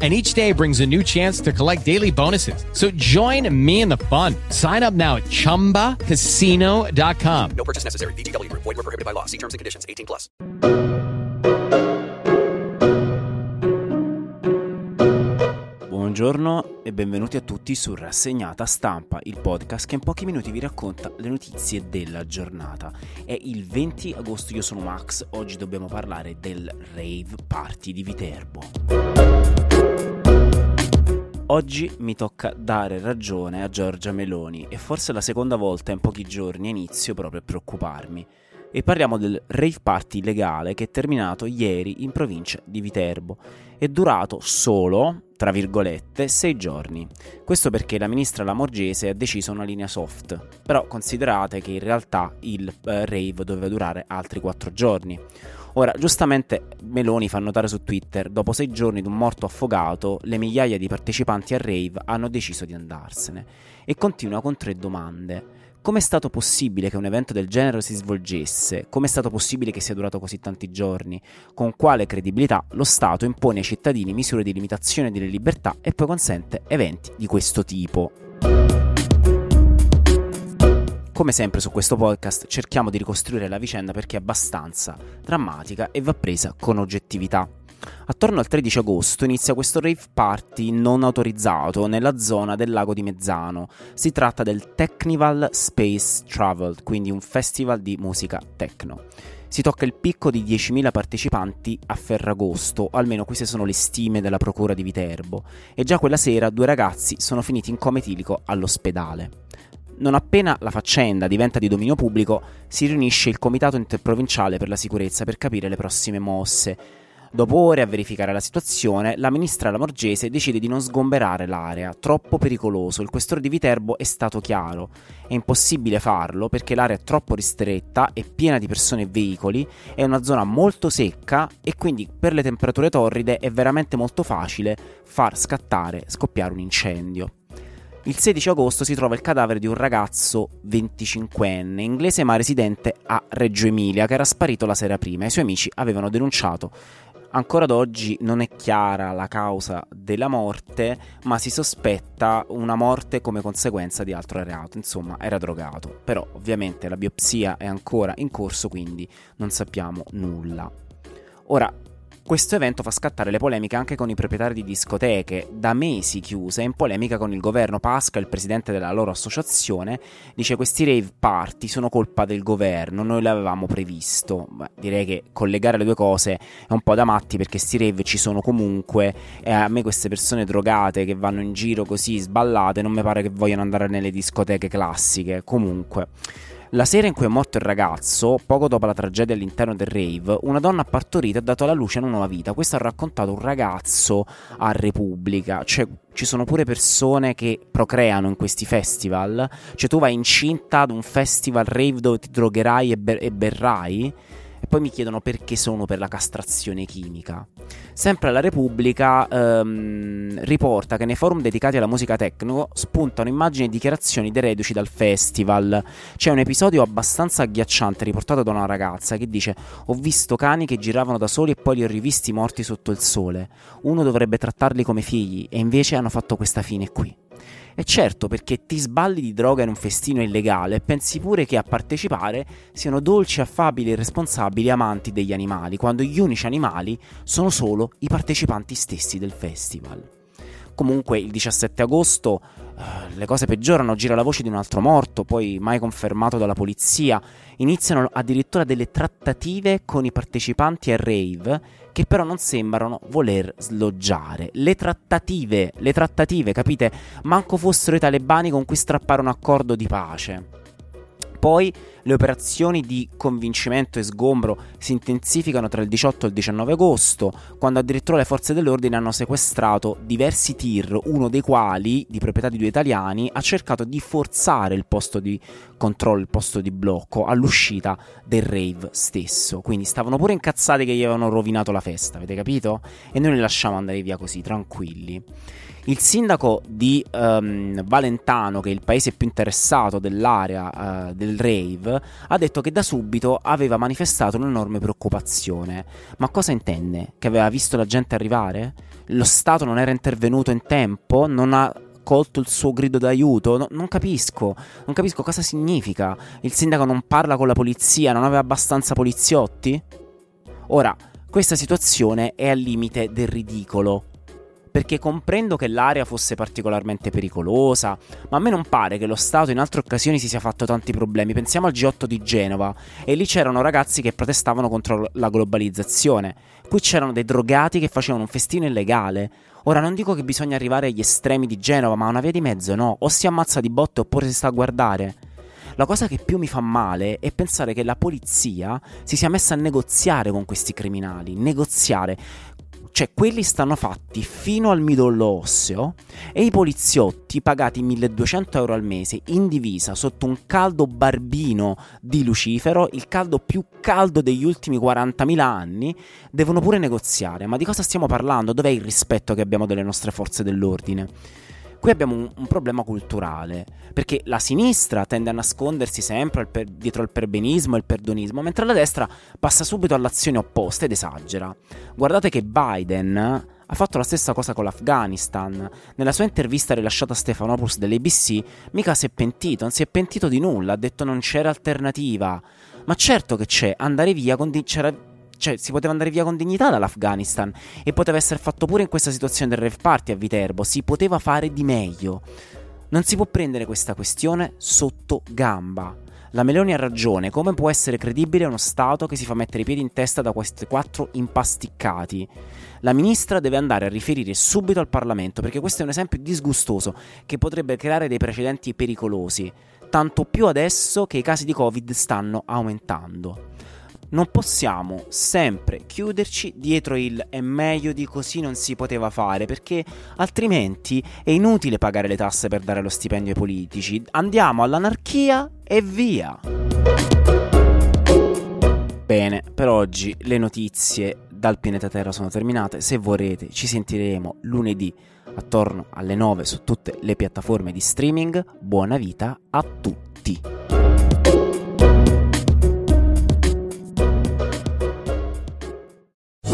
And each day brings a new chance to collect daily bonuses. So join me in the fun. Sign up now at chumbacasino.com. No purchase necessary. VGW Group. Void were prohibited by law. See terms and conditions. 18 plus. Buongiorno e benvenuti a tutti su Rassegnata Stampa, il podcast che in pochi minuti vi racconta le notizie della giornata. È il 20 agosto, io sono Max, oggi dobbiamo parlare del rave party di Viterbo. Oggi mi tocca dare ragione a Giorgia Meloni e forse la seconda volta in pochi giorni inizio proprio a preoccuparmi. E parliamo del rave party illegale che è terminato ieri in provincia di Viterbo. È durato solo, tra virgolette, sei giorni. Questo perché la ministra Lamorgese ha deciso una linea soft, però considerate che in realtà il eh, rave doveva durare altri quattro giorni. Ora, giustamente Meloni fa notare su Twitter, dopo sei giorni di un morto affogato, le migliaia di partecipanti al rave hanno deciso di andarsene. E continua con tre domande. Come è stato possibile che un evento del genere si svolgesse? Come è stato possibile che sia durato così tanti giorni? Con quale credibilità lo Stato impone ai cittadini misure di limitazione delle libertà e poi consente eventi di questo tipo? Come sempre su questo podcast cerchiamo di ricostruire la vicenda perché è abbastanza drammatica e va presa con oggettività. Attorno al 13 agosto inizia questo rave party non autorizzato nella zona del lago di Mezzano. Si tratta del Technival Space Travel, quindi un festival di musica techno. Si tocca il picco di 10.000 partecipanti a Ferragosto, almeno queste sono le stime della procura di Viterbo, e già quella sera due ragazzi sono finiti in coma etilico all'ospedale. Non appena la faccenda diventa di dominio pubblico, si riunisce il Comitato Interprovinciale per la Sicurezza per capire le prossime mosse. Dopo ore a verificare la situazione, la ministra Lamorgese decide di non sgomberare l'area, troppo pericoloso. Il questore di Viterbo è stato chiaro. È impossibile farlo perché l'area è troppo ristretta e piena di persone e veicoli, è una zona molto secca e quindi per le temperature torride è veramente molto facile far scattare, scoppiare un incendio. Il 16 agosto si trova il cadavere di un ragazzo 25enne, inglese ma residente a Reggio Emilia, che era sparito la sera prima. I suoi amici avevano denunciato. Ancora ad oggi non è chiara la causa della morte, ma si sospetta una morte come conseguenza di altro reato. Insomma, era drogato. Però ovviamente la biopsia è ancora in corso, quindi non sappiamo nulla. Ora, questo evento fa scattare le polemiche anche con i proprietari di discoteche, da mesi chiuse, in polemica con il governo. Pasca, il presidente della loro associazione, dice questi rave party sono colpa del governo, noi l'avevamo previsto. Beh, direi che collegare le due cose è un po' da matti perché sti rave ci sono comunque e a me queste persone drogate che vanno in giro così sballate non mi pare che vogliano andare nelle discoteche classiche. Comunque... La sera in cui è morto il ragazzo, poco dopo la tragedia all'interno del rave, una donna e ha dato alla luce una nuova vita. Questo ha raccontato un ragazzo a Repubblica. Cioè, ci sono pure persone che procreano in questi festival. Cioè, tu vai incinta ad un festival rave dove ti drogherai e, ber- e berrai. E poi mi chiedono perché sono per la castrazione chimica. Sempre la Repubblica ehm, riporta che nei forum dedicati alla musica techno spuntano immagini e dichiarazioni dei reduci dal festival. C'è un episodio abbastanza agghiacciante riportato da una ragazza che dice: Ho visto cani che giravano da soli e poi li ho rivisti morti sotto il sole. Uno dovrebbe trattarli come figli, e invece hanno fatto questa fine qui. E certo, perché ti sballi di droga in un festino illegale e pensi pure che a partecipare siano dolci, affabili e responsabili amanti degli animali, quando gli unici animali sono solo i partecipanti stessi del festival. Comunque il 17 agosto eh, le cose peggiorano, gira la voce di un altro morto, poi mai confermato dalla polizia. Iniziano addirittura delle trattative con i partecipanti al rave che però non sembrano voler sloggiare. Le trattative, le trattative, capite? Manco fossero i talebani con cui strappare un accordo di pace. Poi Le operazioni di convincimento e sgombro si intensificano tra il 18 e il 19 agosto, quando addirittura le forze dell'ordine hanno sequestrato diversi tir, uno dei quali, di proprietà di due italiani, ha cercato di forzare il posto di controllo, il posto di blocco all'uscita del rave stesso. Quindi stavano pure incazzati che gli avevano rovinato la festa, avete capito? E noi li lasciamo andare via così, tranquilli. Il sindaco di um, Valentano, che è il paese più interessato dell'area uh, del rave, ha detto che da subito aveva manifestato un'enorme preoccupazione. Ma cosa intende? Che aveva visto la gente arrivare? Lo Stato non era intervenuto in tempo? Non ha colto il suo grido d'aiuto? No, non capisco, non capisco cosa significa. Il sindaco non parla con la polizia, non aveva abbastanza poliziotti? Ora, questa situazione è al limite del ridicolo perché comprendo che l'area fosse particolarmente pericolosa, ma a me non pare che lo Stato in altre occasioni si sia fatto tanti problemi. Pensiamo al G8 di Genova e lì c'erano ragazzi che protestavano contro la globalizzazione. Qui c'erano dei drogati che facevano un festino illegale. Ora non dico che bisogna arrivare agli estremi di Genova, ma una via di mezzo no, o si ammazza di botte oppure si sta a guardare. La cosa che più mi fa male è pensare che la polizia si sia messa a negoziare con questi criminali, negoziare. Cioè, quelli stanno fatti fino al midollo osseo e i poliziotti pagati 1200 euro al mese in divisa sotto un caldo barbino di Lucifero, il caldo più caldo degli ultimi 40.000 anni, devono pure negoziare. Ma di cosa stiamo parlando? Dov'è il rispetto che abbiamo delle nostre forze dell'ordine? Qui abbiamo un, un, problema culturale, perché la sinistra tende a nascondersi sempre per, dietro il perbenismo e il perdonismo, mentre la destra passa subito all'azione opposta ed esagera. Guardate che Biden ha fatto la stessa cosa con l'Afghanistan. Nella sua intervista rilasciata a Stefanopoulos dell'ABC, mica si è pentito, non si è pentito di nulla, ha detto non c'era alternativa. Ma certo che c'è, andare via c'era cioè, si poteva andare via con dignità dall'Afghanistan e poteva essere fatto pure in questa situazione del rave party a Viterbo, si poteva fare di meglio. Non si può prendere questa questione sotto gamba. La Meloni ha ragione, come può essere credibile uno Stato che si fa mettere i piedi in testa da questi quattro impasticcati? La ministra deve andare a riferire subito al Parlamento perché questo è un esempio disgustoso che potrebbe creare dei precedenti pericolosi, tanto più adesso che i casi di Covid stanno aumentando non possiamo sempre chiuderci dietro il è meglio di così non si poteva fare, perché altrimenti è inutile pagare le tasse per dare lo stipendio ai politici. Andiamo all'anarchia e via. Bene, per oggi le notizie dal pianeta Terra sono terminate. Se vorrete, ci sentiremo lunedì attorno alle 9 su tutte le piattaforme di streaming. Buona vita a tutti.